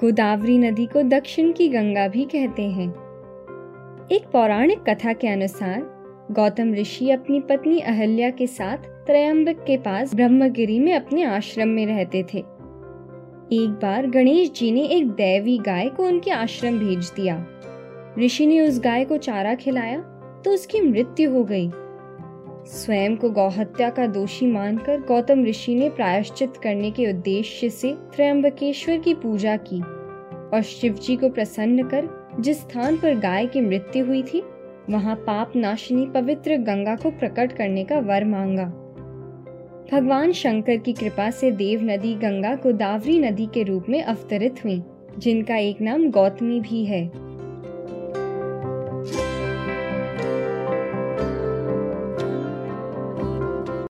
गोदावरी नदी को दक्षिण की गंगा भी कहते हैं। एक पौराणिक कथा के अनुसार, गौतम ऋषि अपनी पत्नी अहल्या के साथ त्रयंबक के पास ब्रह्मगिरी में अपने आश्रम में रहते थे। एक बार गणेश जी ने एक दैवी गाय को उनके आश्रम भेज दिया। ऋषि ने उस गाय को चारा खिलाया तो उसकी मृत्यु हो गई। स्वयं को गौहत्या का दोषी मानकर गौतम ऋषि ने प्रायश्चित करने के उद्देश्य से त्रयंबकेश्वर की पूजा की और शिव जी को प्रसन्न कर जिस स्थान पर गाय की मृत्यु हुई थी, वहाँ पाप नाशिनी पवित्र गंगा को प्रकट करने का वर मांगा। भगवान शंकर की कृपा से देव नदी गंगा गोदावरी नदी के रूप में अवतरित हुई, जिनका एक नाम गौतमी भी है।